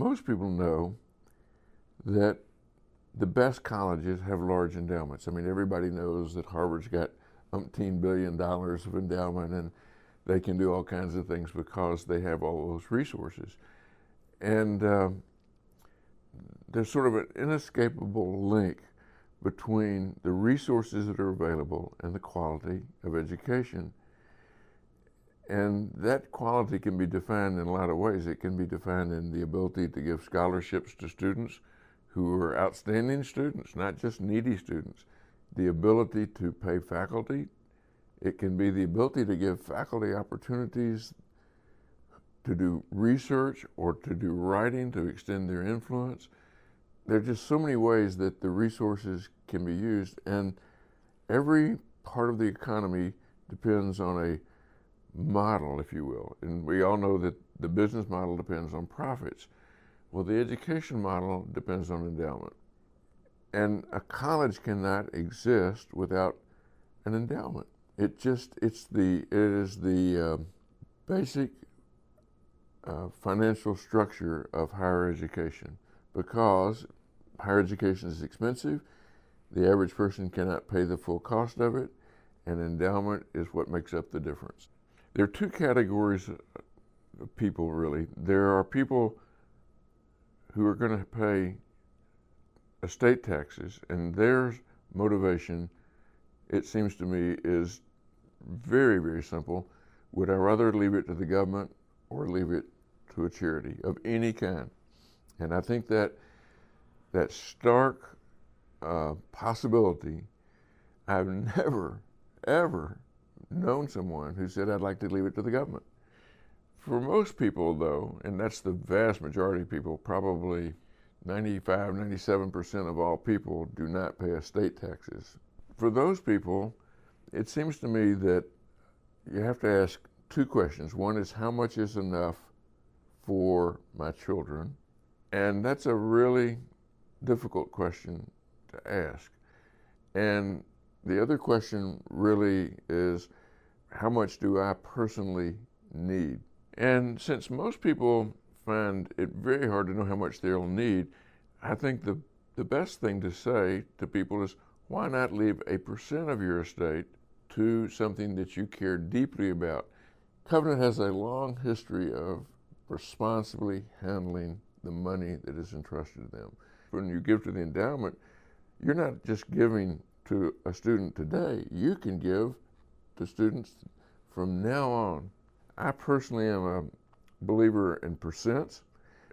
most people know that the best colleges have large endowments. I mean, everybody knows that Harvard's got umpteen billion dollars of endowment and they can do all kinds of things because they have all those resources. And uh, there's sort of an inescapable link between the resources that are available and the quality of education. And that quality can be defined in a lot of ways. It can be defined in the ability to give scholarships to students who are outstanding students, not just needy students. The ability to pay faculty. It can be the ability to give faculty opportunities to do research or to do writing to extend their influence. There are just so many ways that the resources can be used, and every part of the economy depends on a model, if you will. And we all know that the business model depends on profits. Well, the education model depends on endowment. And a college cannot exist without an endowment. It just, it's the, it is the uh, basic uh, financial structure of higher education because higher education is expensive. The average person cannot pay the full cost of it, and endowment is what makes up the difference. There are two categories of people, really. There are people who are going to pay estate taxes, and their motivation, it seems to me, is very, very simple. Would I rather leave it to the government or leave it to a charity of any kind? And I think that that stark uh, possibility, I've never, ever known someone who said, I'd like to leave it to the government. For most people, though, and that's the vast majority of people, probably 95, 97% of all people do not pay estate taxes. For those people, it seems to me that you have to ask two questions. One is, how much is enough for my children? And that's a really difficult question to ask. And the other question really is, how much do I personally need? And since most people find it very hard to know how much they'll need, I think the, the best thing to say to people is why not leave a percent of your estate to something that you care deeply about? Covenant has a long history of responsibly handling the money that is entrusted to them. When you give to the endowment, you're not just giving to a student today, you can give to students from now on. I personally am a believer in percents,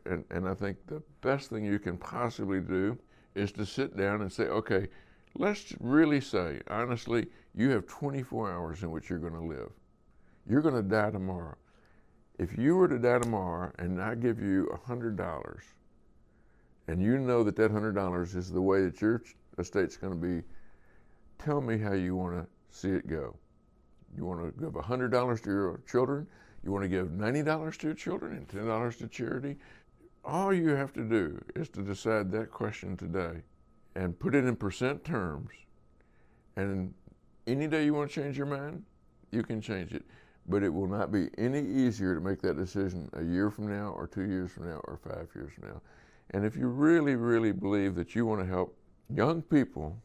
and, and I think the best thing you can possibly do is to sit down and say, okay, let's really say, honestly, you have 24 hours in which you're going to live. You're going to die tomorrow. If you were to die tomorrow and I give you $100, and you know that that $100 is the way that your estate's going to be, tell me how you want to see it go. You want to give $100 to your children? You want to give $90 to your children and $10 to charity? All you have to do is to decide that question today and put it in percent terms. And any day you want to change your mind, you can change it. But it will not be any easier to make that decision a year from now, or two years from now, or five years from now. And if you really, really believe that you want to help young people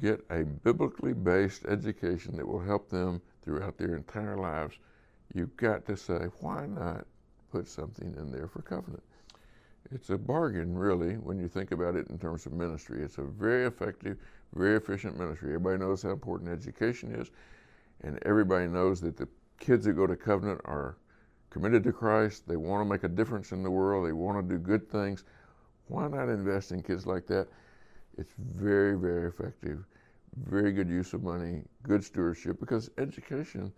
get a biblically based education that will help them throughout their entire lives, you've got to say, why not put something in there for covenant? It's a bargain, really, when you think about it in terms of ministry. It's a very effective, very efficient ministry. Everybody knows how important education is, and everybody knows that the kids that go to covenant are committed to Christ. They want to make a difference in the world. They want to do good things. Why not invest in kids like that? It's very, very effective, very good use of money, good stewardship, because education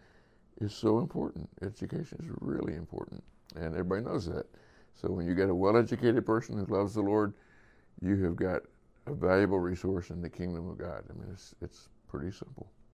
is so important. Education is really important, and everybody knows that. So when you get a well-educated person who loves the Lord, you have got a valuable resource in the kingdom of God. I mean, it's, it's pretty simple.